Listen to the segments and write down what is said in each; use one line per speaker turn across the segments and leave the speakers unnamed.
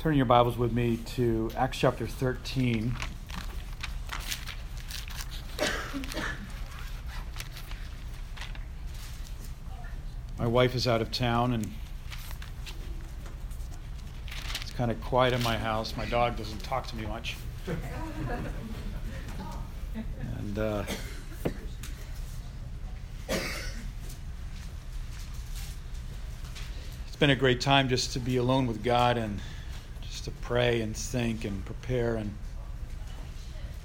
Turn your Bibles with me to Acts chapter 13. My wife is out of town and it's kind of quiet in my house. My dog doesn't talk to me much. And uh, it's been a great time just to be alone with God and just to pray and think and prepare. And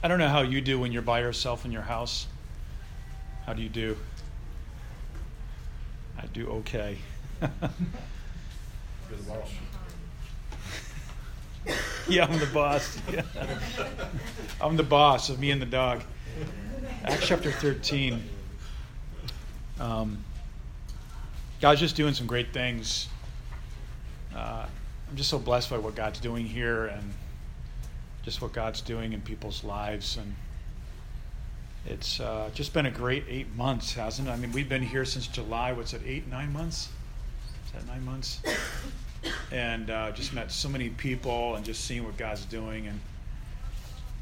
I don't know how you do when you're by yourself in your house. How do you do? I do okay. yeah, I'm the boss. I'm the boss of me and the dog. Acts chapter 13. Um, God's just doing some great things. Uh, I'm just so blessed by what God's doing here and just what God's doing in people's lives. And it's uh, just been a great eight months, hasn't it? I mean, we've been here since July. What's it, eight, nine months? Is that nine months? And uh, just met so many people and just seeing what God's doing. And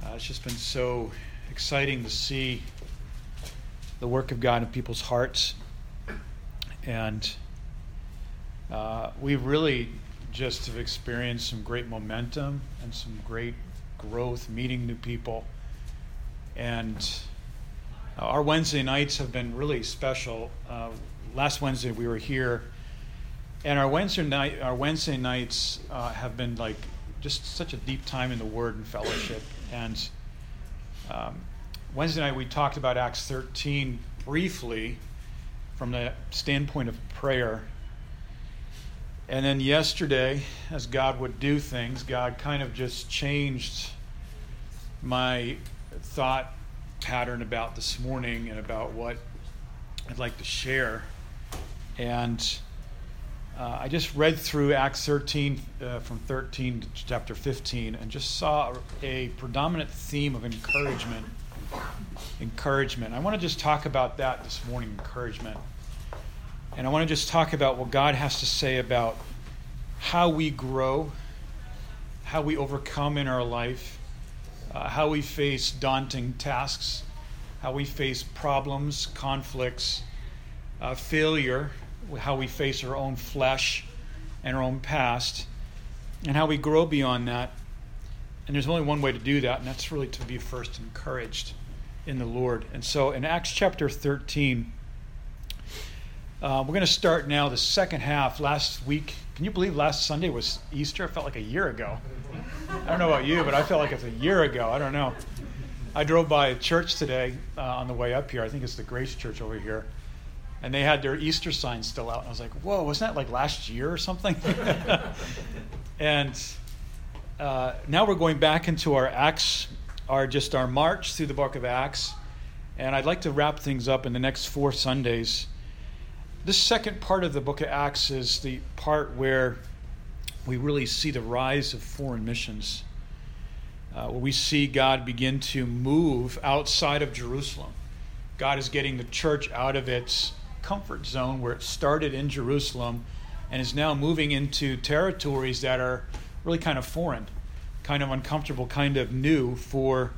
uh, it's just been so exciting to see the work of God in people's hearts. And uh, we really just have experienced some great momentum and some great growth, meeting new people. And uh, our Wednesday nights have been really special. Uh, last Wednesday we were here, and our Wednesday night, our Wednesday nights uh, have been like just such a deep time in the Word and fellowship. And um, Wednesday night we talked about Acts 13 briefly from the standpoint of prayer. And then yesterday, as God would do things, God kind of just changed my thought pattern about this morning and about what I'd like to share. And uh, I just read through Acts 13 uh, from 13 to chapter 15 and just saw a predominant theme of encouragement. Encouragement. I want to just talk about that this morning encouragement. And I want to just talk about what God has to say about how we grow, how we overcome in our life, uh, how we face daunting tasks, how we face problems, conflicts, uh, failure, how we face our own flesh and our own past, and how we grow beyond that. And there's only one way to do that, and that's really to be first encouraged in the Lord. And so in Acts chapter 13, uh, we're going to start now the second half. Last week, can you believe last Sunday was Easter? It felt like a year ago. I don't know about you, but I felt like it's a year ago. I don't know. I drove by a church today uh, on the way up here. I think it's the Grace Church over here. And they had their Easter sign still out. And I was like, whoa, wasn't that like last year or something? and uh, now we're going back into our Acts, our just our march through the book of Acts. And I'd like to wrap things up in the next four Sundays this second part of the book of Acts is the part where we really see the rise of foreign missions, uh, where we see God begin to move outside of Jerusalem. God is getting the church out of its comfort zone where it started in Jerusalem and is now moving into territories that are really kind of foreign, kind of uncomfortable, kind of new for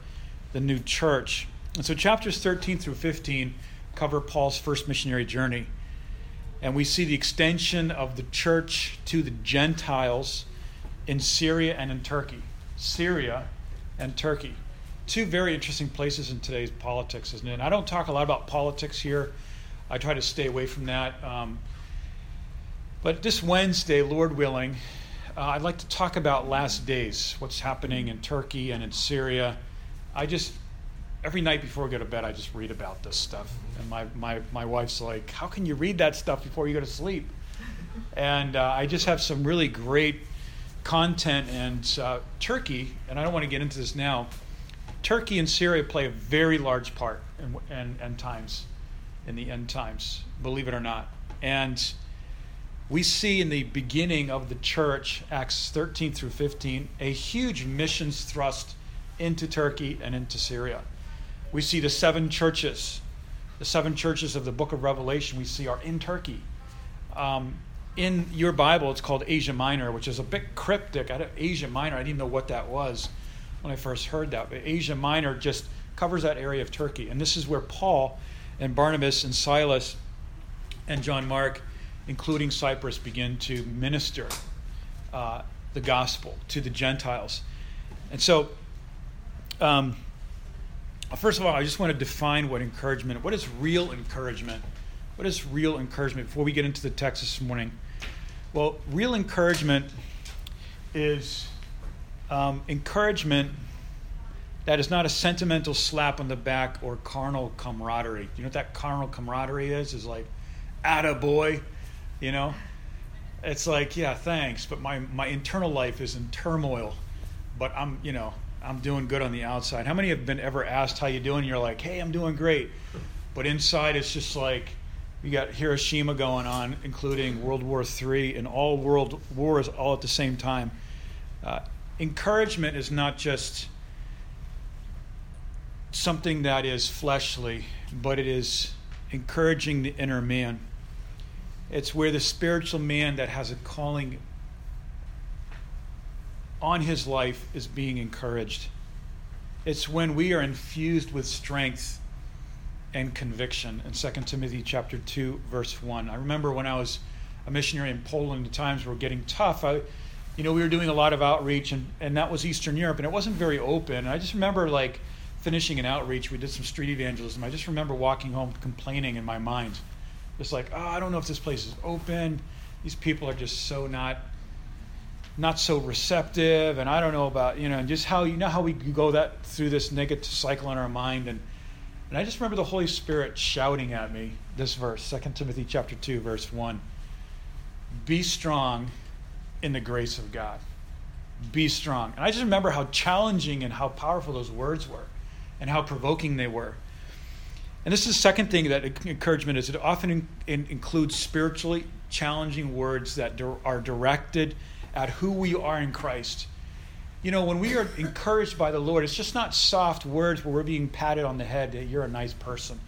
the new church. And so chapters 13 through 15 cover Paul's first missionary journey and we see the extension of the church to the Gentiles in Syria and in Turkey. Syria and Turkey. Two very interesting places in today's politics, isn't it? And I don't talk a lot about politics here. I try to stay away from that. Um, but this Wednesday, Lord willing, uh, I'd like to talk about last days, what's happening in Turkey and in Syria. I just every night before I go to bed, I just read about this stuff. And my, my, my wife's like, How can you read that stuff before you go to sleep? And uh, I just have some really great content. And uh, Turkey, and I don't want to get into this now, Turkey and Syria play a very large part in, in end times, in the end times, believe it or not. And we see in the beginning of the church, Acts 13 through 15, a huge missions thrust into Turkey and into Syria we see the seven churches. The seven churches of the book of Revelation we see are in Turkey. Um, in your Bible, it's called Asia Minor, which is a bit cryptic. I Asia Minor, I didn't even know what that was when I first heard that. But Asia Minor just covers that area of Turkey. And this is where Paul and Barnabas and Silas and John Mark, including Cyprus, begin to minister uh, the gospel to the Gentiles. And so, um, first of all, I just want to define what encouragement, what is real encouragement? What is real encouragement before we get into the text this morning? Well, real encouragement is um, encouragement that is not a sentimental slap on the back or carnal camaraderie. You know what that carnal camaraderie is? Is like, atta boy, you know? It's like, yeah, thanks, but my, my internal life is in turmoil, but I'm, you know, I'm doing good on the outside. How many have been ever asked how you doing? And you're like, hey, I'm doing great. But inside it's just like, you got Hiroshima going on, including World War III and all world wars all at the same time. Uh, encouragement is not just something that is fleshly, but it is encouraging the inner man. It's where the spiritual man that has a calling on his life is being encouraged. It's when we are infused with strength and conviction in 2 Timothy chapter 2 verse 1. I remember when I was a missionary in Poland, the times were getting tough. I, you know, we were doing a lot of outreach and, and that was Eastern Europe and it wasn't very open. And I just remember like finishing an outreach, we did some street evangelism. I just remember walking home complaining in my mind. Just like, oh, I don't know if this place is open. These people are just so not not so receptive and I don't know about, you know, and just how you know how we go that through this negative cycle in our mind and and I just remember the Holy Spirit shouting at me this verse, 2 Timothy chapter 2 verse 1. Be strong in the grace of God. Be strong. And I just remember how challenging and how powerful those words were and how provoking they were. And this is the second thing that encouragement is. It often in, in, includes spiritually challenging words that are directed at who we are in Christ. You know, when we are encouraged by the Lord, it's just not soft words where we're being patted on the head that you're a nice person.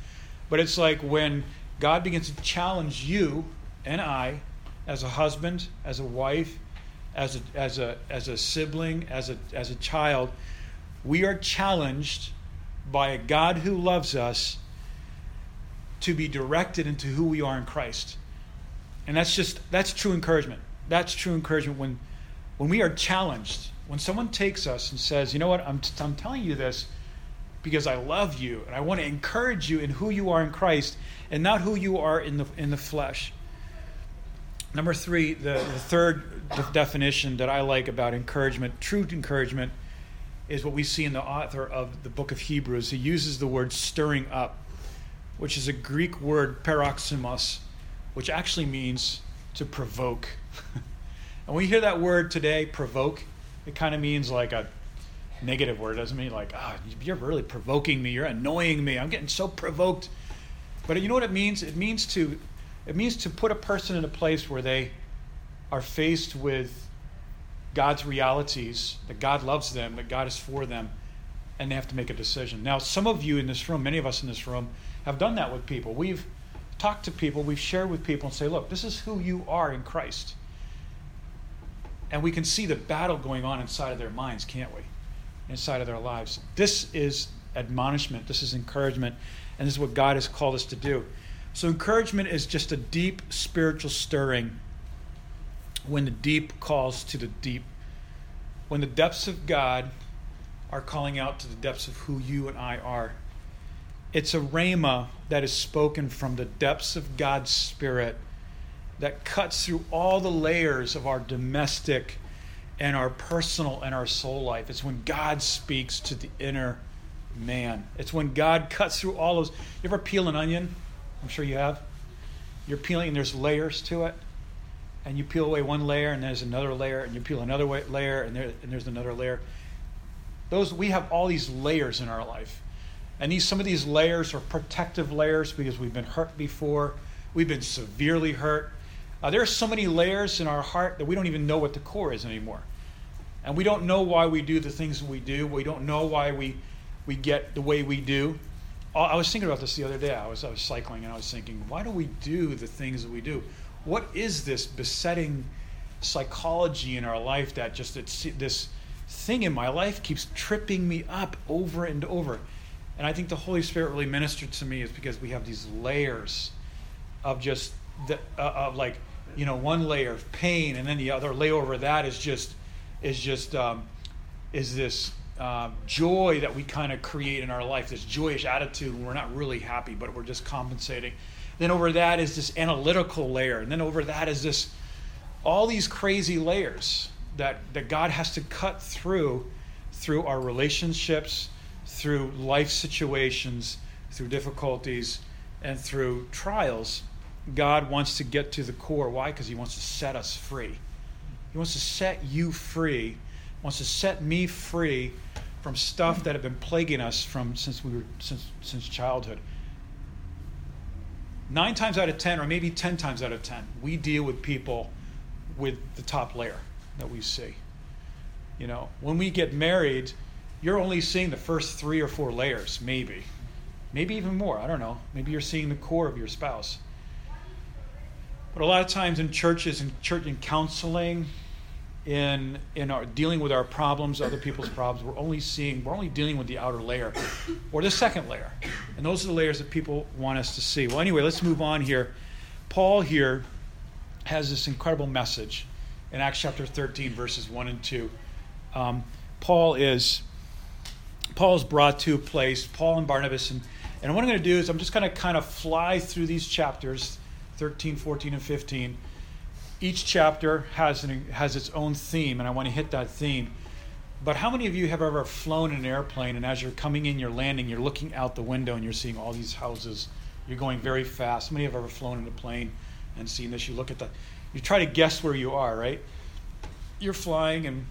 But it's like when God begins to challenge you and I, as a husband, as a wife, as a, as a, as a sibling, as a, as a child, we are challenged by a God who loves us to be directed into who we are in Christ. And that's just that's true encouragement. That's true encouragement when when we are challenged, when someone takes us and says, "You know what? I'm t- I'm telling you this because I love you and I want to encourage you in who you are in Christ and not who you are in the in the flesh." Number 3, the, the third de- definition that I like about encouragement, true encouragement is what we see in the author of the book of Hebrews. He uses the word stirring up, which is a Greek word paroxysmos, which actually means to provoke. and when you hear that word today, provoke, it kind of means like a negative word. It doesn't mean like, ah, oh, you're really provoking me, you're annoying me, I'm getting so provoked. But you know what it means? It means to it means to put a person in a place where they are faced with God's realities, that God loves them, that God is for them, and they have to make a decision. Now, some of you in this room, many of us in this room, have done that with people. We've talked to people, we've shared with people, and say, look, this is who you are in Christ. And we can see the battle going on inside of their minds, can't we? Inside of their lives. This is admonishment, this is encouragement, and this is what God has called us to do. So, encouragement is just a deep spiritual stirring when the deep calls to the deep. When the depths of God are calling out to the depths of who you and I are. It's a rhema that is spoken from the depths of God's Spirit that cuts through all the layers of our domestic and our personal and our soul life. It's when God speaks to the inner man. It's when God cuts through all those. You ever peel an onion? I'm sure you have. You're peeling, and there's layers to it and you peel away one layer and there's another layer and you peel another layer and, there, and there's another layer those we have all these layers in our life and these some of these layers are protective layers because we've been hurt before we've been severely hurt uh, there are so many layers in our heart that we don't even know what the core is anymore and we don't know why we do the things we do we don't know why we we get the way we do I was thinking about this the other day. I was, I was cycling and I was thinking, why do we do the things that we do? what is this besetting psychology in our life that just it's this thing in my life keeps tripping me up over and over. And I think the Holy Spirit really ministered to me is because we have these layers of just the, uh, of like you know one layer of pain, and then the other layer over that is just is just um, is this uh, joy that we kind of create in our life, this joyous attitude. When we're not really happy, but we're just compensating. Then over that is this analytical layer, and then over that is this all these crazy layers that that God has to cut through through our relationships, through life situations, through difficulties, and through trials. God wants to get to the core. Why? Because He wants to set us free. He wants to set you free. Wants to set me free from stuff that have been plaguing us from since we were since since childhood. Nine times out of ten, or maybe ten times out of ten, we deal with people with the top layer that we see. You know, when we get married, you're only seeing the first three or four layers, maybe. Maybe even more. I don't know. Maybe you're seeing the core of your spouse. But a lot of times in churches and church and counseling, in in our dealing with our problems, other people's problems, we're only seeing we're only dealing with the outer layer or the second layer. And those are the layers that people want us to see. Well, anyway, let's move on here. Paul here has this incredible message in Acts chapter 13, verses 1 and 2. Um, Paul is Paul is brought to a place, Paul and Barnabas, and, and what I'm going to do is I'm just going to kind of fly through these chapters 13, 14, and 15. Each chapter has, an, has its own theme, and I want to hit that theme. But how many of you have ever flown in an airplane and as you're coming in, you're landing, you're looking out the window and you're seeing all these houses? You're going very fast. How many have ever flown in a plane and seen this? You look at the, you try to guess where you are, right? You're flying and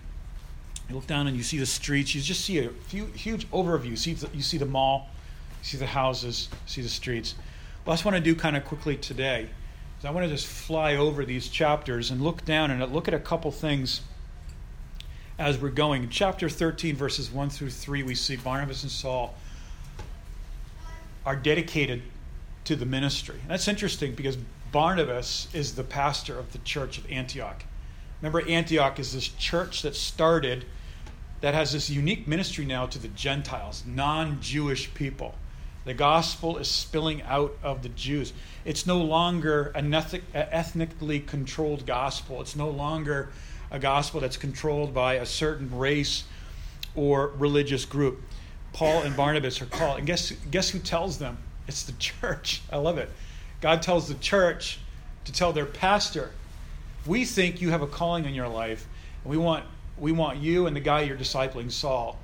you look down and you see the streets. You just see a few, huge overview. You see, the, you see the mall, you see the houses, you see the streets. Well, I just want to do kind of quickly today is I want to just fly over these chapters and look down and look at a couple things as we're going. In chapter 13, verses 1 through 3, we see Barnabas and Saul are dedicated to the ministry. And that's interesting because Barnabas is the pastor of the church of Antioch. Remember, Antioch is this church that started that has this unique ministry now to the Gentiles, non Jewish people. The gospel is spilling out of the Jews. It's no longer an ethnically controlled gospel. It's no longer a gospel that's controlled by a certain race or religious group. Paul and Barnabas are called. And guess, guess who tells them? It's the church. I love it. God tells the church to tell their pastor, we think you have a calling in your life, and we want, we want you and the guy you're discipling, Saul,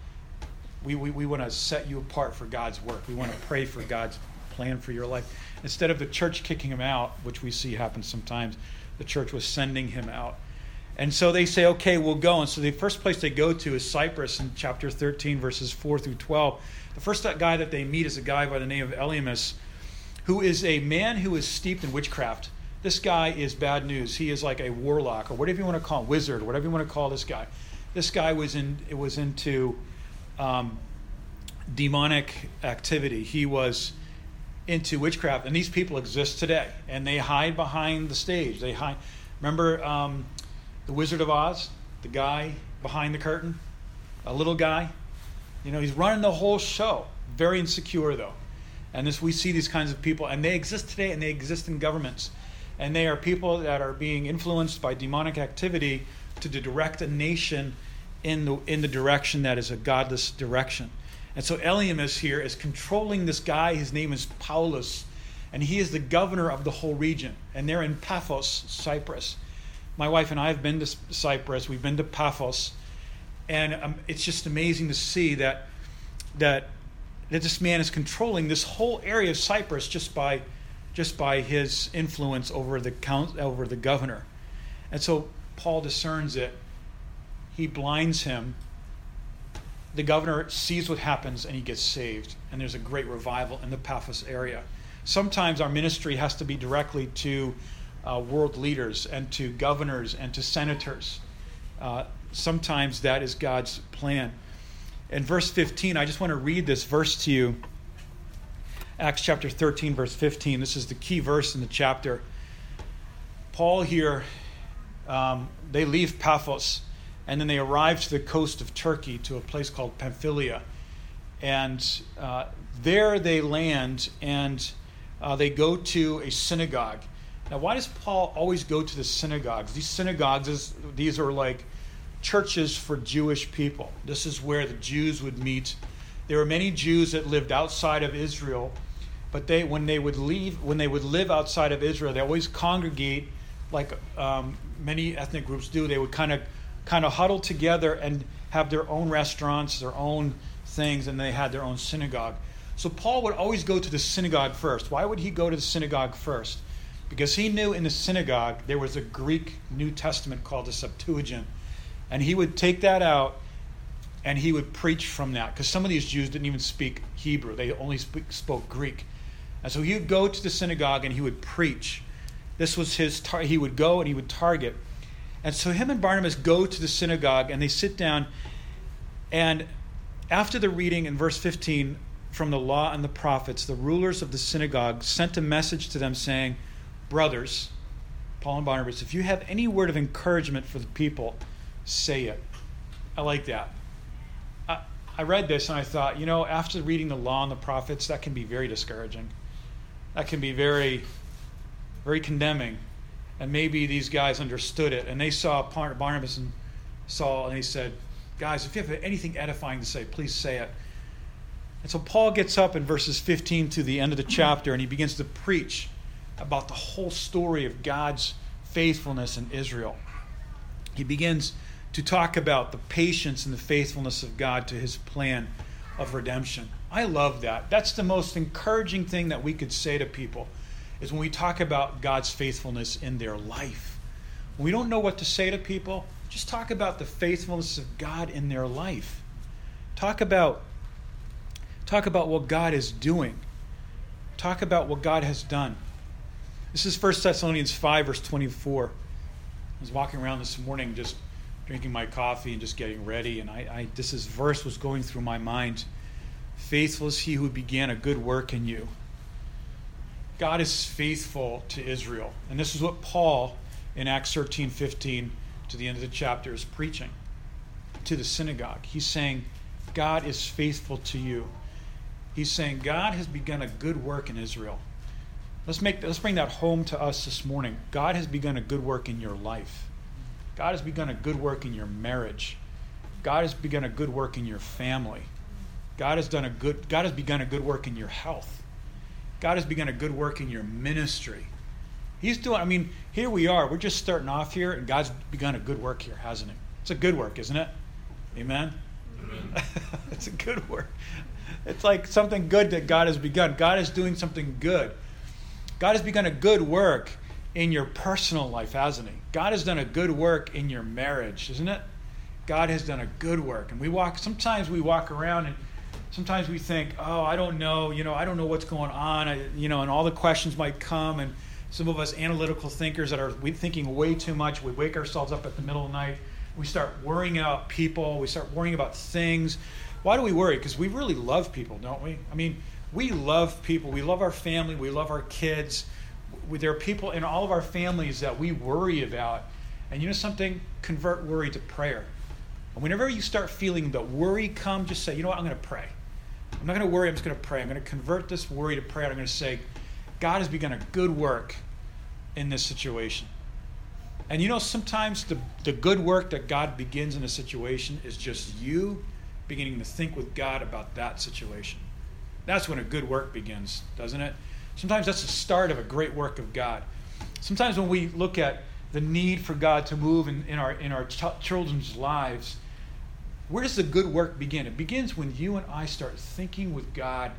we, we, we want to set you apart for God's work. We want to pray for God's plan for your life. Instead of the church kicking him out, which we see happen sometimes, the church was sending him out. And so they say, okay, we'll go. And so the first place they go to is Cyprus in chapter 13, verses 4 through 12. The first guy that they meet is a guy by the name of Elymas, who is a man who is steeped in witchcraft. This guy is bad news. He is like a warlock, or whatever you want to call him, wizard, whatever you want to call this guy. This guy was in it was into um, demonic activity. He was into witchcraft, and these people exist today, and they hide behind the stage. They hide. Remember um, the Wizard of Oz, the guy behind the curtain, a little guy. You know, he's running the whole show. Very insecure though, and this we see these kinds of people, and they exist today, and they exist in governments, and they are people that are being influenced by demonic activity to direct a nation in the, in the direction that is a godless direction. And so Elymas here is controlling this guy. His name is Paulus, and he is the governor of the whole region. And they're in Paphos, Cyprus. My wife and I have been to Cyprus. We've been to Paphos, and um, it's just amazing to see that that that this man is controlling this whole area of Cyprus just by just by his influence over the count over the governor. And so Paul discerns it he blinds him. The governor sees what happens and he gets saved. And there's a great revival in the Paphos area. Sometimes our ministry has to be directly to uh, world leaders and to governors and to senators. Uh, sometimes that is God's plan. In verse 15, I just want to read this verse to you. Acts chapter 13, verse 15. This is the key verse in the chapter. Paul here, um, they leave Paphos and then they arrive to the coast of Turkey to a place called Pamphylia. And uh, there they land and uh, they go to a synagogue. Now, why does Paul always go to the synagogues? These synagogues, is, these are like churches for Jewish people. This is where the Jews would meet. There were many Jews that lived outside of Israel, but they, when they would leave, when they would live outside of Israel, they always congregate, like um, many ethnic groups do. They would kind of, kind of huddle together and have their own restaurants, their own things, and they had their own synagogue. So Paul would always go to the synagogue first. Why would he go to the synagogue first? Because he knew in the synagogue there was a Greek New Testament called the Septuagint. And he would take that out and he would preach from that. Because some of these Jews didn't even speak Hebrew, they only speak, spoke Greek. And so he would go to the synagogue and he would preach. This was his, tar- he would go and he would target. And so him and Barnabas go to the synagogue and they sit down. And after the reading in verse 15 from the law and the prophets, the rulers of the synagogue sent a message to them saying, Brothers, Paul and Barnabas, if you have any word of encouragement for the people, say it. I like that. I, I read this and I thought, you know, after reading the law and the prophets, that can be very discouraging. That can be very, very condemning. And maybe these guys understood it and they saw Barnabas and Saul and they said, Guys, if you have anything edifying to say, please say it. And so Paul gets up in verses 15 to the end of the chapter and he begins to preach about the whole story of God's faithfulness in Israel. He begins to talk about the patience and the faithfulness of God to his plan of redemption. I love that. That's the most encouraging thing that we could say to people is when we talk about God's faithfulness in their life. When we don't know what to say to people, just talk about the faithfulness of God in their life. Talk about talk about what God is doing. Talk about what God has done. This is 1 Thessalonians 5 verse 24. I was walking around this morning just drinking my coffee and just getting ready and I, I this is verse was going through my mind. Faithful is he who began a good work in you. God is faithful to Israel. And this is what Paul in Acts 13 15 to the end of the chapter is preaching to the synagogue. He's saying, God is faithful to you. He's saying, God has begun a good work in Israel. Let's, make, let's bring that home to us this morning. God has begun a good work in your life. God has begun a good work in your marriage. God has begun a good work in your family. God has done a good God has begun a good work in your health. God has begun a good work in your ministry. He's doing, I mean, here we are. We're just starting off here, and God's begun a good work here, hasn't He? It's a good work, isn't it? Amen? Amen. it's a good work. It's like something good that God has begun. God is doing something good. God has begun a good work in your personal life, hasn't He? God has done a good work in your marriage, isn't it? God has done a good work. And we walk, sometimes we walk around and sometimes we think, oh, I don't know, you know, I don't know what's going on, I, you know, and all the questions might come. And some of us analytical thinkers that are thinking way too much, we wake ourselves up at the middle of the night. We start worrying about people. We start worrying about things. Why do we worry? Because we really love people, don't we? I mean, we love people. We love our family. We love our kids. There are people in all of our families that we worry about. And you know something? Convert worry to prayer. And whenever you start feeling the worry come, just say, you know what? I'm going to pray. I'm not going to worry. I'm just going to pray. I'm going to convert this worry to prayer. I'm going to say, God has begun a good work in this situation. And you know, sometimes the, the good work that God begins in a situation is just you beginning to think with God about that situation. That's when a good work begins, doesn't it? Sometimes that's the start of a great work of God. Sometimes when we look at the need for God to move in, in our, in our ch- children's lives, where does the good work begin? It begins when you and I start thinking with God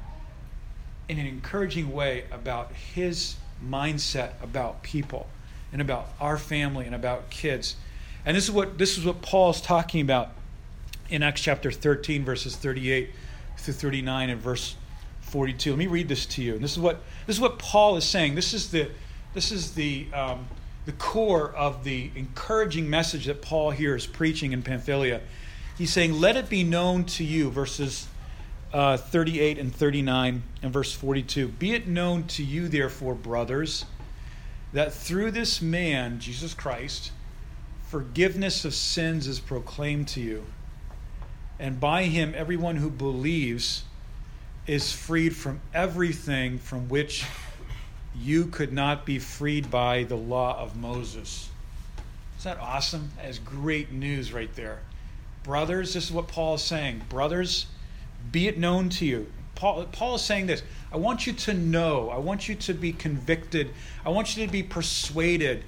in an encouraging way about his mindset about people and about our family and about kids. And this is what this is what Paul's talking about in Acts chapter 13 verses 38 through 39 and verse 42. Let me read this to you. And this is what this is what Paul is saying. This is the this is the um, the core of the encouraging message that Paul here is preaching in Pamphylia. He's saying, "Let it be known to you," verses uh, 38 and 39 and verse 42. Be it known to you, therefore, brothers, that through this man, Jesus Christ, forgiveness of sins is proclaimed to you. And by him, everyone who believes is freed from everything from which you could not be freed by the law of Moses. Is that awesome? That is great news right there. Brothers, this is what Paul is saying. Brothers, be it known to you. Paul, Paul is saying this I want you to know, I want you to be convicted, I want you to be persuaded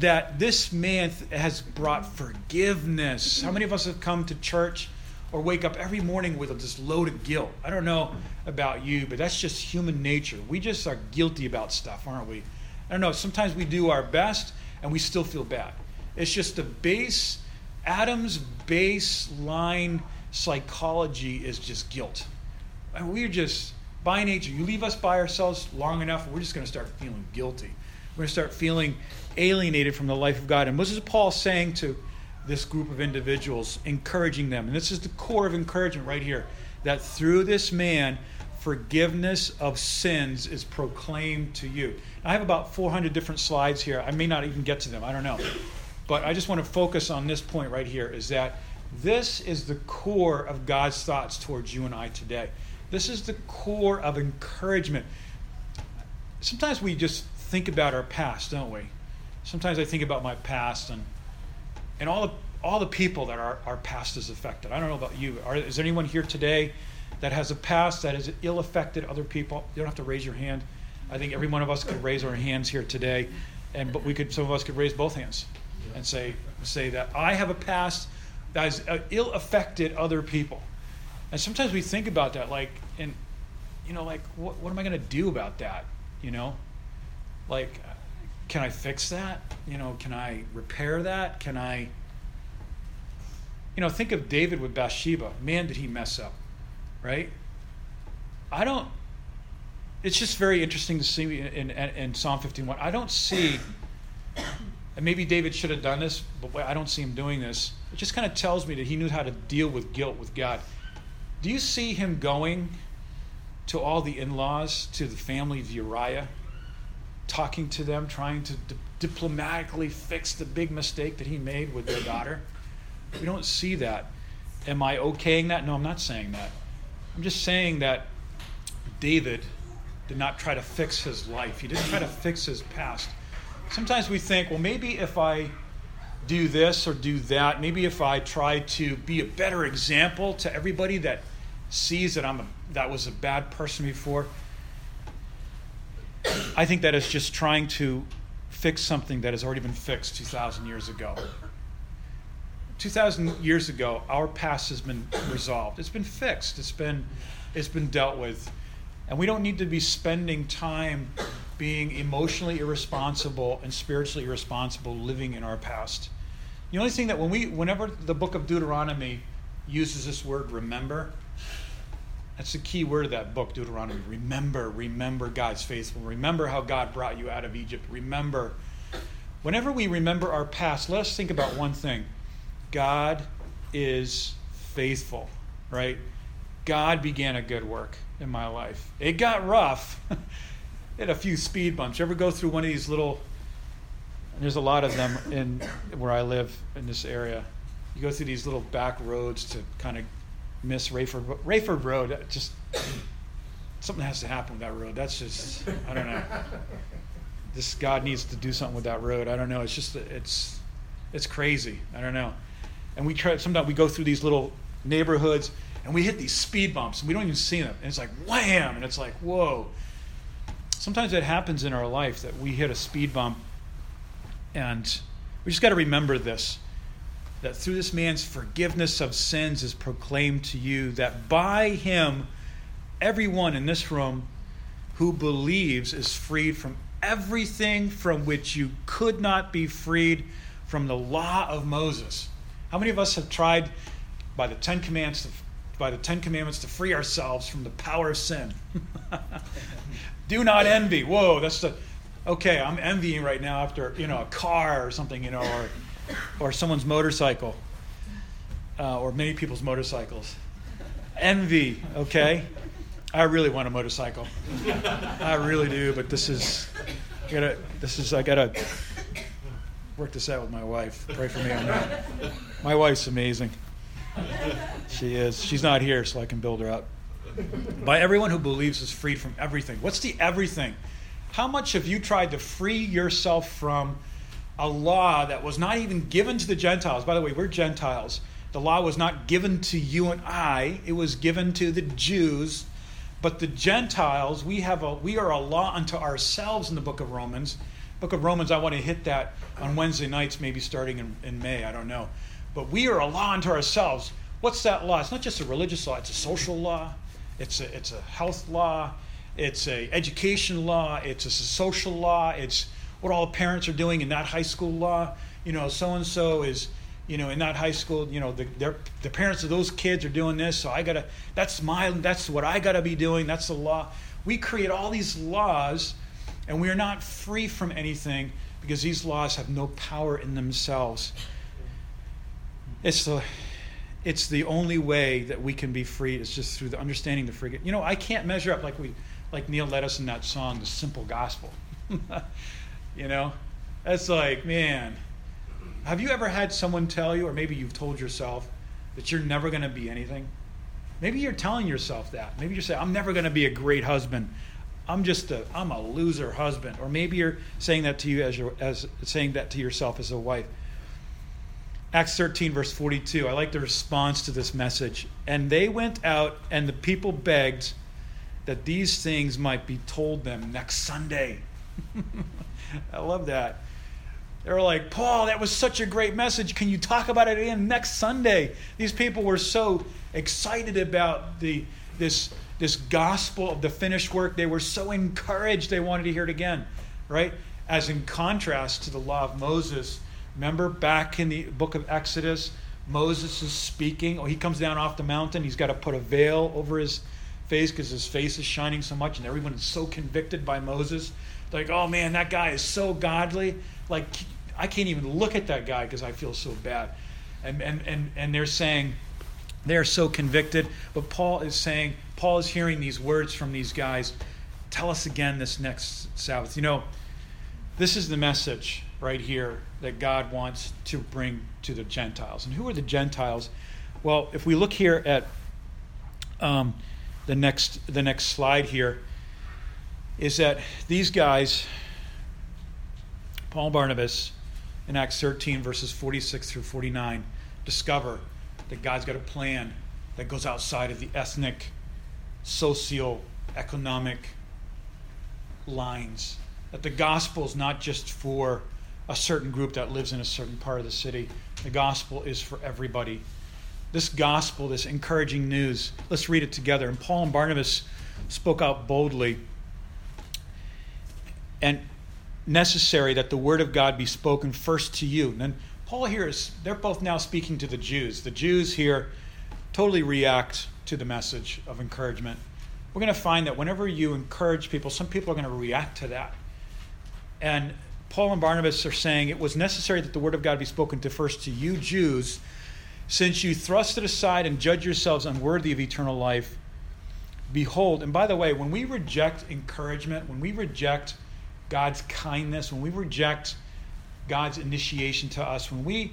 that this man has brought forgiveness. How many of us have come to church or wake up every morning with this load of guilt? I don't know about you, but that's just human nature. We just are guilty about stuff, aren't we? I don't know. Sometimes we do our best and we still feel bad. It's just the base, Adam's baseline psychology is just guilt. And we're just, by nature, you leave us by ourselves long enough, we're just going to start feeling guilty. We're going to start feeling alienated from the life of God. And this is Paul saying to this group of individuals, encouraging them. And this is the core of encouragement right here that through this man, forgiveness of sins is proclaimed to you. I have about 400 different slides here. I may not even get to them. I don't know. But I just want to focus on this point right here is that this is the core of God's thoughts towards you and I today. This is the core of encouragement. Sometimes we just think about our past, don't we? Sometimes I think about my past and and all the all the people that our, our past has affected. I don't know about you. Are, is there anyone here today that has a past that has ill affected other people? You don't have to raise your hand. I think every one of us could raise our hands here today, and but we could some of us could raise both hands and say say that I have a past that has uh, ill affected other people. And sometimes we think about that, like, and you know, like, what, what am I going to do about that? You know, like, can I fix that? You know, can I repair that? Can I, you know, think of David with Bathsheba. Man, did he mess up, right? I don't. It's just very interesting to see in, in, in Psalm 51. I don't see, and maybe David should have done this, but I don't see him doing this. It just kind of tells me that he knew how to deal with guilt with God. Do you see him going to all the in laws, to the family of Uriah? talking to them, trying to di- diplomatically fix the big mistake that he made with their daughter. We don't see that. Am I okaying that? No, I'm not saying that. I'm just saying that David did not try to fix his life, he didn't try to fix his past. Sometimes we think, well, maybe if I do this or do that, maybe if I try to be a better example to everybody that sees that I'm a, that was a bad person before, I think that is just trying to fix something that has already been fixed 2,000 years ago. 2,000 years ago, our past has been resolved. It's been fixed. It's been, it's been dealt with. And we don't need to be spending time being emotionally irresponsible and spiritually irresponsible living in our past. The only thing that when we, whenever the book of Deuteronomy uses this word remember, that's the key word of that book, Deuteronomy. Remember, remember God's faithful. Remember how God brought you out of Egypt. Remember. Whenever we remember our past, let us think about one thing God is faithful, right? God began a good work in my life. It got rough. it had a few speed bumps. You ever go through one of these little, there's a lot of them in where I live in this area. You go through these little back roads to kind of miss Rayford Rayford Road. Uh, just something has to happen with that road. That's just I don't know. This God needs to do something with that road. I don't know. It's just it's it's crazy. I don't know. And we try sometimes we go through these little neighborhoods and we hit these speed bumps and we don't even see them. And it's like wham and it's like whoa. Sometimes it happens in our life that we hit a speed bump and we just got to remember this that through this man's forgiveness of sins is proclaimed to you, that by him, everyone in this room who believes is freed from everything from which you could not be freed from the law of Moses. How many of us have tried by the Ten Commandments by the Ten Commandments to free ourselves from the power of sin? Do not envy. Whoa, that's the okay. I'm envying right now after you know a car or something, you know, or or someone's motorcycle, uh, or many people's motorcycles. Envy, okay? I really want a motorcycle. I really do, but this is I gotta, this is, I gotta work this out with my wife. Pray for me on that. My wife's amazing. She is. She's not here, so I can build her up. By everyone who believes is freed from everything. What's the everything? How much have you tried to free yourself from a law that was not even given to the Gentiles? By the way, we're Gentiles. The law was not given to you and I, it was given to the Jews. But the Gentiles, we have a we are a law unto ourselves in the book of Romans. Book of Romans, I want to hit that on Wednesday nights, maybe starting in, in May, I don't know. But we are a law unto ourselves. What's that law? It's not just a religious law, it's a social law, it's a, it's a health law, it's a education law, it's a social law, it's what all the parents are doing in that high school law. You know, so and so is, you know, in that high school, you know, the, the parents of those kids are doing this, so I gotta, that's my, that's what I gotta be doing, that's the law. We create all these laws, and we are not free from anything because these laws have no power in themselves. It's the, it's the only way that we can be free is just through the understanding the free. You know, I can't measure up like we, like Neil led us in that song, "The Simple Gospel." you know, that's like, man, have you ever had someone tell you, or maybe you've told yourself, that you're never going to be anything? Maybe you're telling yourself that. Maybe you're saying, "I'm never going to be a great husband." I'm just a I'm a loser husband, or maybe you're saying that to you as your as saying that to yourself as a wife. Acts 13, verse 42. I like the response to this message. And they went out, and the people begged that these things might be told them next Sunday. I love that. They were like, Paul, that was such a great message. Can you talk about it again next Sunday? These people were so excited about the this this gospel of the finished work. They were so encouraged they wanted to hear it again, right? As in contrast to the law of Moses Remember back in the book of Exodus, Moses is speaking. Oh, he comes down off the mountain. He's got to put a veil over his face because his face is shining so much, and everyone is so convicted by Moses. They're like, oh man, that guy is so godly. Like, I can't even look at that guy because I feel so bad. And, and, and, and they're saying, they're so convicted. But Paul is saying, Paul is hearing these words from these guys. Tell us again this next Sabbath. You know, this is the message right here that God wants to bring to the Gentiles. And who are the Gentiles? Well, if we look here at um, the next the next slide here, is that these guys, Paul Barnabas, in Acts 13 verses 46 through 49, discover that God's got a plan that goes outside of the ethnic, socio-economic lines. That the gospel is not just for a certain group that lives in a certain part of the city. The gospel is for everybody. This gospel, this encouraging news, let's read it together. And Paul and Barnabas spoke out boldly and necessary that the word of God be spoken first to you. And then Paul here is, they're both now speaking to the Jews. The Jews here totally react to the message of encouragement. We're going to find that whenever you encourage people, some people are going to react to that. And Paul and Barnabas are saying it was necessary that the word of God be spoken to first to you Jews, since you thrust it aside and judge yourselves unworthy of eternal life. Behold, and by the way, when we reject encouragement, when we reject God's kindness, when we reject God's initiation to us, when we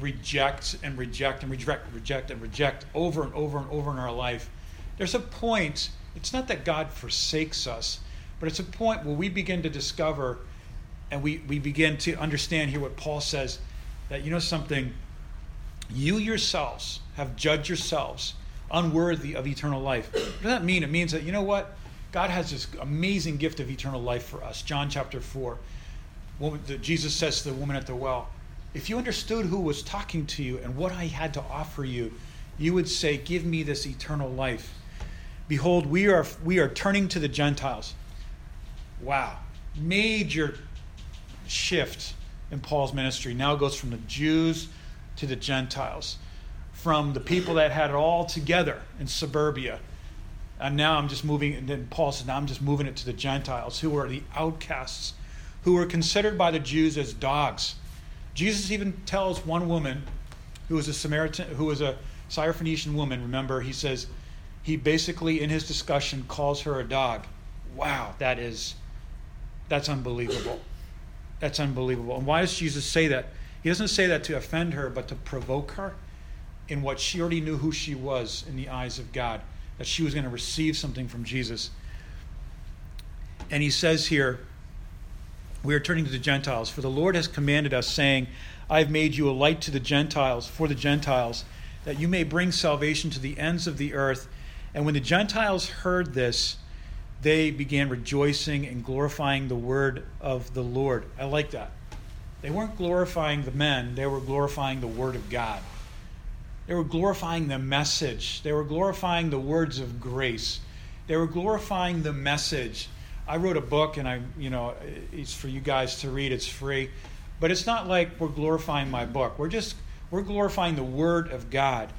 reject and reject and reject, reject and reject over and over and over in our life, there's a point, it's not that God forsakes us, but it's a point where we begin to discover and we, we begin to understand here what Paul says that, you know, something, you yourselves have judged yourselves unworthy of eternal life. What does that mean? It means that, you know what? God has this amazing gift of eternal life for us. John chapter 4. Jesus says to the woman at the well, If you understood who was talking to you and what I had to offer you, you would say, Give me this eternal life. Behold, we are, we are turning to the Gentiles. Wow. Major shift in Paul's ministry now goes from the Jews to the Gentiles, from the people that had it all together in suburbia. And now I'm just moving, and then Paul says, now I'm just moving it to the Gentiles, who are the outcasts, who were considered by the Jews as dogs. Jesus even tells one woman who was a Samaritan, who was a Syrophoenician woman, remember, he says, he basically, in his discussion, calls her a dog. Wow, that is That's unbelievable. That's unbelievable. And why does Jesus say that? He doesn't say that to offend her, but to provoke her in what she already knew who she was in the eyes of God, that she was going to receive something from Jesus. And he says here, we are turning to the Gentiles. For the Lord has commanded us, saying, I have made you a light to the Gentiles, for the Gentiles, that you may bring salvation to the ends of the earth. And when the Gentiles heard this, they began rejoicing and glorifying the word of the Lord. I like that. They weren't glorifying the men, they were glorifying the word of God. They were glorifying the message, they were glorifying the words of grace, they were glorifying the message I wrote a book, and I, you know, it's for you guys to read. It's free, but it's not like we're glorifying my book. We're just we're glorifying the Word of God,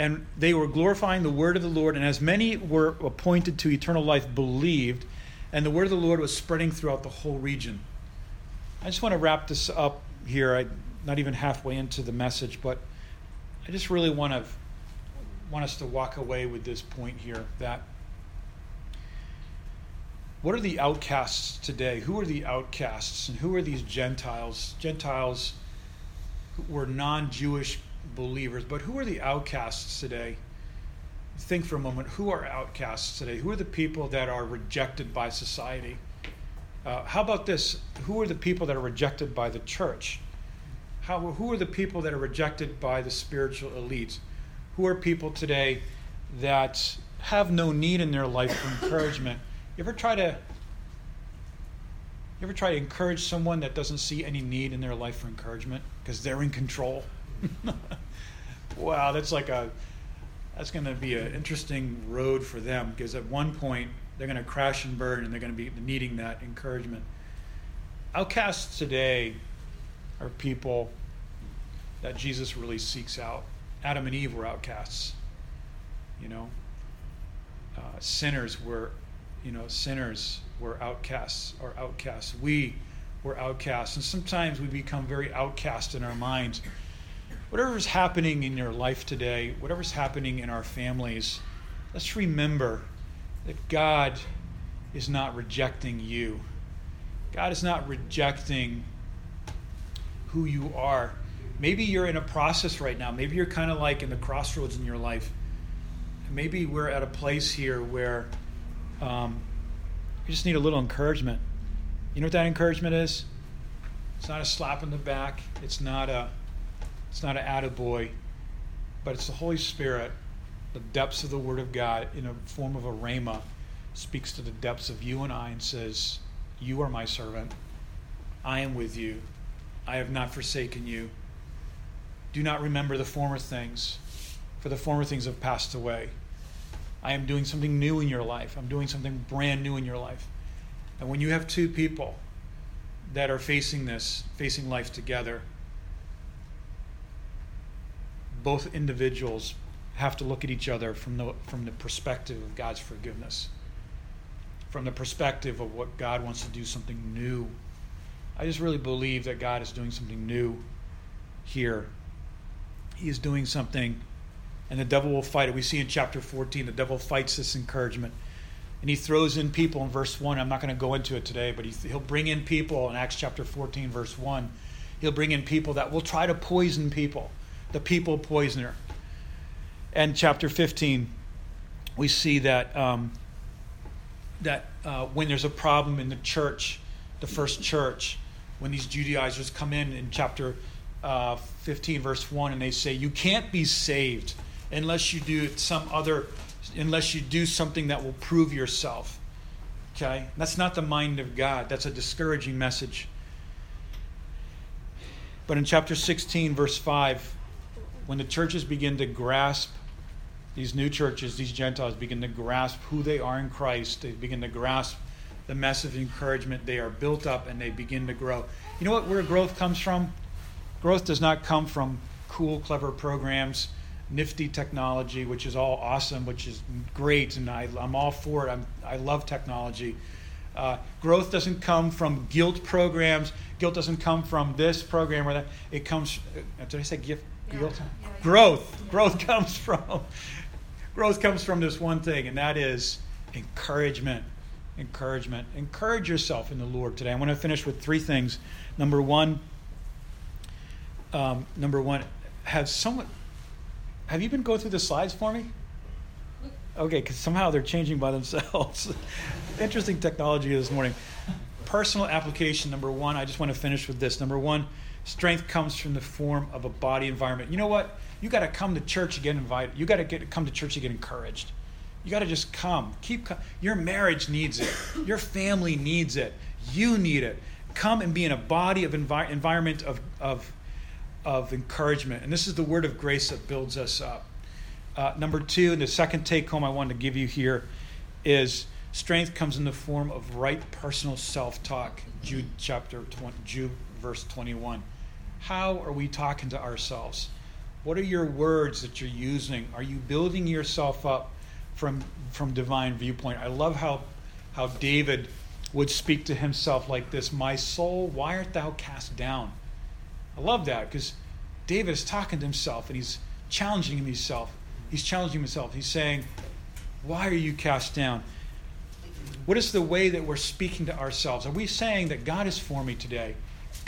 and they were glorifying the Word of the Lord. And as many were appointed to eternal life, believed, and the Word of the Lord was spreading throughout the whole region. I just want to wrap this up here. I'm not even halfway into the message, but I just really want to want us to walk away with this point here that what are the outcasts today? Who are the outcasts and who are these Gentiles? Gentiles were non Jewish believers, but who are the outcasts today? Think for a moment who are outcasts today? Who are the people that are rejected by society? Uh, how about this? Who are the people that are rejected by the church? How, who are the people that are rejected by the spiritual elites? Who are people today that have no need in their life for encouragement? You ever try to you ever try to encourage someone that doesn't see any need in their life for encouragement because they're in control? wow, that's like a that's going to be an interesting road for them because at one point they're going to crash and burn and they're going to be needing that encouragement. Outcasts today are people that Jesus really seeks out. Adam and Eve were outcasts. You know, uh, sinners were you know, sinners were outcasts or outcasts. We were outcasts. And sometimes we become very outcast in our minds. Whatever's happening in your life today, whatever's happening in our families, let's remember that God is not rejecting you. God is not rejecting who you are. Maybe you're in a process right now. Maybe you're kind of like in the crossroads in your life. Maybe we're at a place here where um, you just need a little encouragement. You know what that encouragement is? It's not a slap in the back. It's not a it's not an attaboy, but it's the Holy Spirit, the depths of the Word of God in a form of a rhema, speaks to the depths of you and I and says, You are my servant. I am with you. I have not forsaken you. Do not remember the former things, for the former things have passed away. I am doing something new in your life. I'm doing something brand new in your life. And when you have two people that are facing this, facing life together, both individuals have to look at each other from the, from the perspective of God's forgiveness, from the perspective of what God wants to do something new. I just really believe that God is doing something new here. He is doing something and the devil will fight it. We see in chapter 14, the devil fights this encouragement. And he throws in people in verse 1. I'm not going to go into it today, but he, he'll bring in people in Acts chapter 14, verse 1. He'll bring in people that will try to poison people, the people poisoner. And chapter 15, we see that, um, that uh, when there's a problem in the church, the first church, when these Judaizers come in in chapter uh, 15, verse 1, and they say, You can't be saved unless you do some other unless you do something that will prove yourself. Okay? That's not the mind of God. That's a discouraging message. But in chapter 16, verse 5, when the churches begin to grasp, these new churches, these Gentiles begin to grasp who they are in Christ, they begin to grasp the message of encouragement, they are built up and they begin to grow. You know what, where growth comes from? Growth does not come from cool, clever programs nifty technology, which is all awesome, which is great, and I, am all for it. I'm, I love technology. Uh, growth doesn't come from guilt programs. Guilt doesn't come from this program or that. It comes. Uh, did I say gift? Yeah. Growth. Growth comes from. Growth comes from this one thing, and that is encouragement. encouragement. Encourage yourself in the Lord today. I want to finish with three things. Number one, um, number one, have someone have you been going through the slides for me? Okay, because somehow they're changing by themselves. Interesting technology this morning. Personal application number one. I just want to finish with this. Number one, strength comes from the form of a body environment. You know what? You got to come to church get invited. You got to get come to church to get encouraged. You got to just come. Keep your marriage needs it. Your family needs it. You need it. Come and be in a body of envi- environment of, of of encouragement. And this is the word of grace that builds us up. Uh, number two, and the second take home I wanted to give you here is strength comes in the form of right personal self talk. Jude chapter 20, Jude verse 21. How are we talking to ourselves? What are your words that you're using? Are you building yourself up from from divine viewpoint? I love how how David would speak to himself like this, "My soul, why art thou cast down?" I love that because David is talking to himself and he's challenging himself. He's challenging himself. He's saying, Why are you cast down? What is the way that we're speaking to ourselves? Are we saying that God is for me today?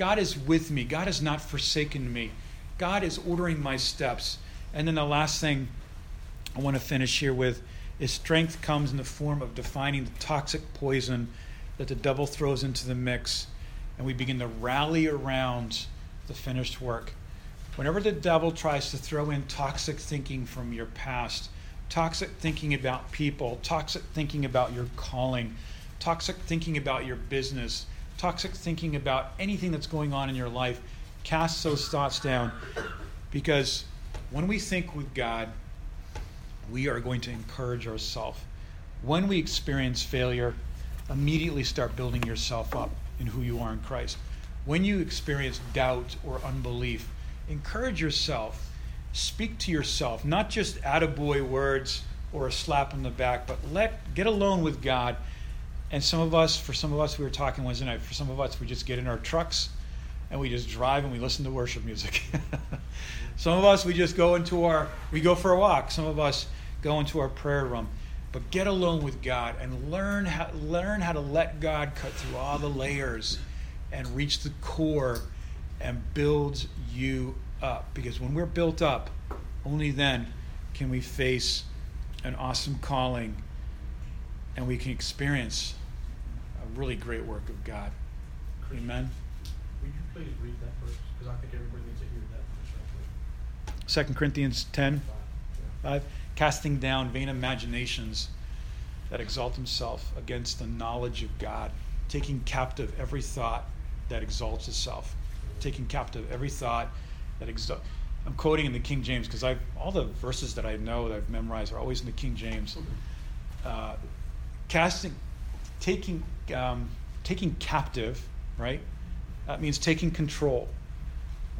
God is with me. God has not forsaken me. God is ordering my steps. And then the last thing I want to finish here with is strength comes in the form of defining the toxic poison that the devil throws into the mix. And we begin to rally around the finished work. Whenever the devil tries to throw in toxic thinking from your past, toxic thinking about people, toxic thinking about your calling, toxic thinking about your business, toxic thinking about anything that's going on in your life, cast those thoughts down because when we think with God, we are going to encourage ourselves. When we experience failure, immediately start building yourself up in who you are in Christ when you experience doubt or unbelief, encourage yourself. Speak to yourself, not just attaboy words or a slap on the back, but let get alone with God. And some of us, for some of us, we were talking Wednesday night. For some of us, we just get in our trucks and we just drive and we listen to worship music. some of us, we just go into our, we go for a walk. Some of us go into our prayer room. But get alone with God and learn how, learn how to let God cut through all the layers and reach the core and build you up. Because when we're built up, only then can we face an awesome calling and we can experience really great work of God. Amen.
Will you please read that verse? Because I think everybody needs to hear that verse
right 2 Corinthians 10 5. Casting down vain imaginations that exalt himself against the knowledge of God, taking captive every thought that exalts itself, taking captive every thought that exalts. I'm quoting in the King James because I all the verses that I know that I've memorized are always in the King James. Uh, casting, taking, um, taking captive, right? That means taking control,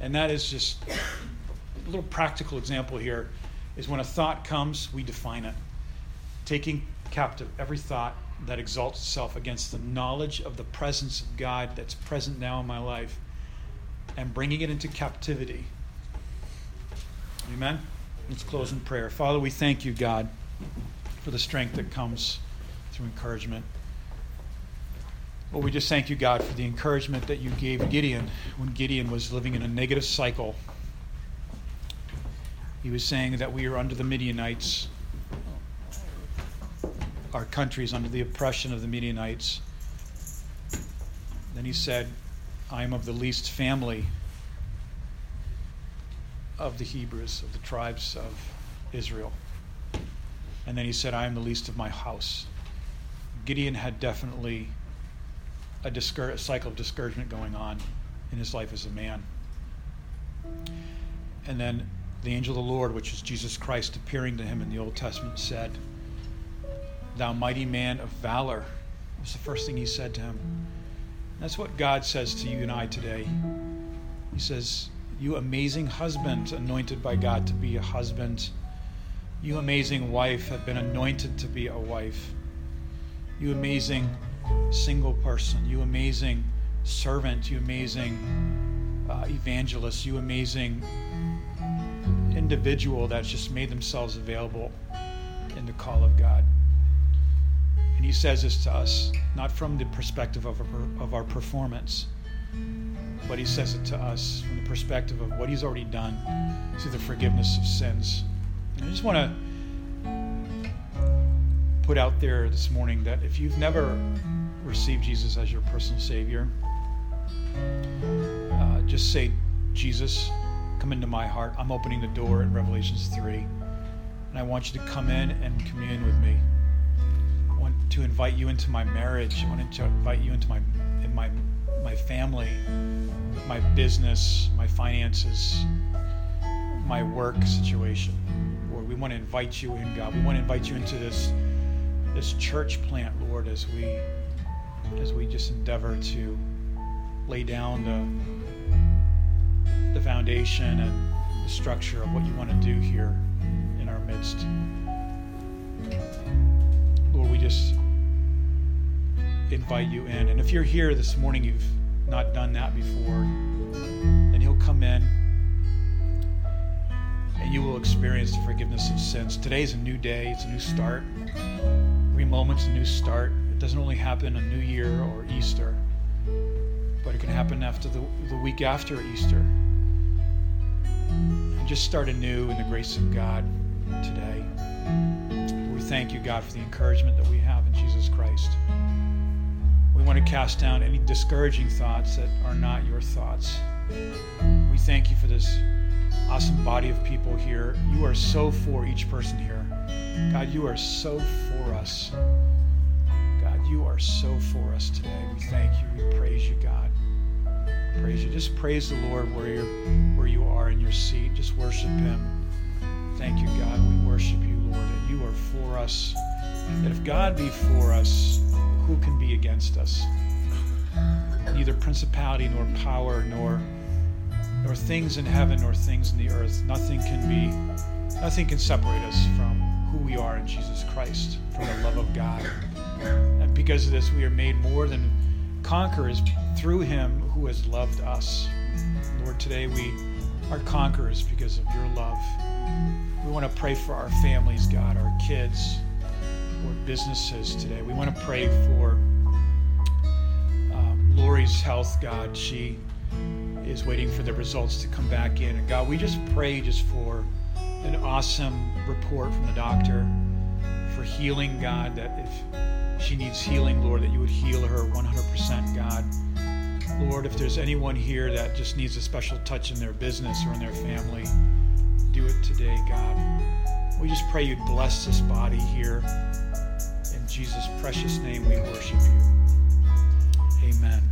and that is just a little practical example here. Is when a thought comes, we define it. Taking captive every thought that exalts itself against the knowledge of the presence of God that's present now in my life and bringing it into captivity. Amen? Let's close in prayer. Father, we thank you, God, for the strength that comes through encouragement. Well, we just thank you, God, for the encouragement that you gave Gideon when Gideon was living in a negative cycle. He was saying that we are under the Midianites our countries under the oppression of the Midianites. Then he said, I am of the least family of the Hebrews, of the tribes of Israel. And then he said, I am the least of my house. Gideon had definitely a, discour- a cycle of discouragement going on in his life as a man. And then the angel of the Lord, which is Jesus Christ, appearing to him in the Old Testament, said, Thou mighty man of valor. was the first thing he said to him. That's what God says to you and I today. He says, You amazing husband, anointed by God to be a husband. You amazing wife, have been anointed to be a wife. You amazing single person. You amazing servant. You amazing uh, evangelist. You amazing individual that's just made themselves available in the call of God. And he says this to us, not from the perspective of our, of our performance, but he says it to us from the perspective of what he's already done through the forgiveness of sins. And I just want to put out there this morning that if you've never received Jesus as your personal Savior, uh, just say, Jesus, come into my heart. I'm opening the door in Revelations 3. And I want you to come in and commune with me. I want to invite you into my marriage. I want to invite you into my in my my family, my business, my finances, my work situation. Lord, we want to invite you in, God. We want to invite you into this this church plant, Lord, as we as we just endeavor to lay down the the foundation and the structure of what you want to do here in our midst. Lord, we just invite you in. And if you're here this morning, you've not done that before, then He'll come in and you will experience the forgiveness of sins. Today's a new day, it's a new start. Moment's a new start. It doesn't only happen on New Year or Easter, but it can happen after the, the week after Easter. And just start anew in the grace of God today. We thank you, God, for the encouragement that we have in Jesus Christ. We want to cast down any discouraging thoughts that are not your thoughts. We thank you for this awesome body of people here. You are so for each person here. God, you are so for us. God, you are so for us today. We thank you. We praise you, God. Praise you. Just praise the Lord where you're where you are in your seat. Just worship him. Thank you, God. We worship you, Lord, that you are for us. That if God be for us, who can be against us? Neither principality nor power nor nor things in heaven nor things in the earth. Nothing can be nothing can separate us from who we are in Jesus Christ, from the love of God. And because of this, we are made more than conquerors through him who has loved us. Lord, today we are conquerors because of your love. We want to pray for our families, God, our kids, or businesses today. We want to pray for um, Lori's health, God. She is waiting for the results to come back in. And God, we just pray just for an awesome report from the doctor for healing, God, that if she needs healing, Lord, that you would heal her 100%, God. Lord, if there's anyone here that just needs a special touch in their business or in their family, do it today, God. We just pray you'd bless this body here. In Jesus' precious name, we worship you. Amen.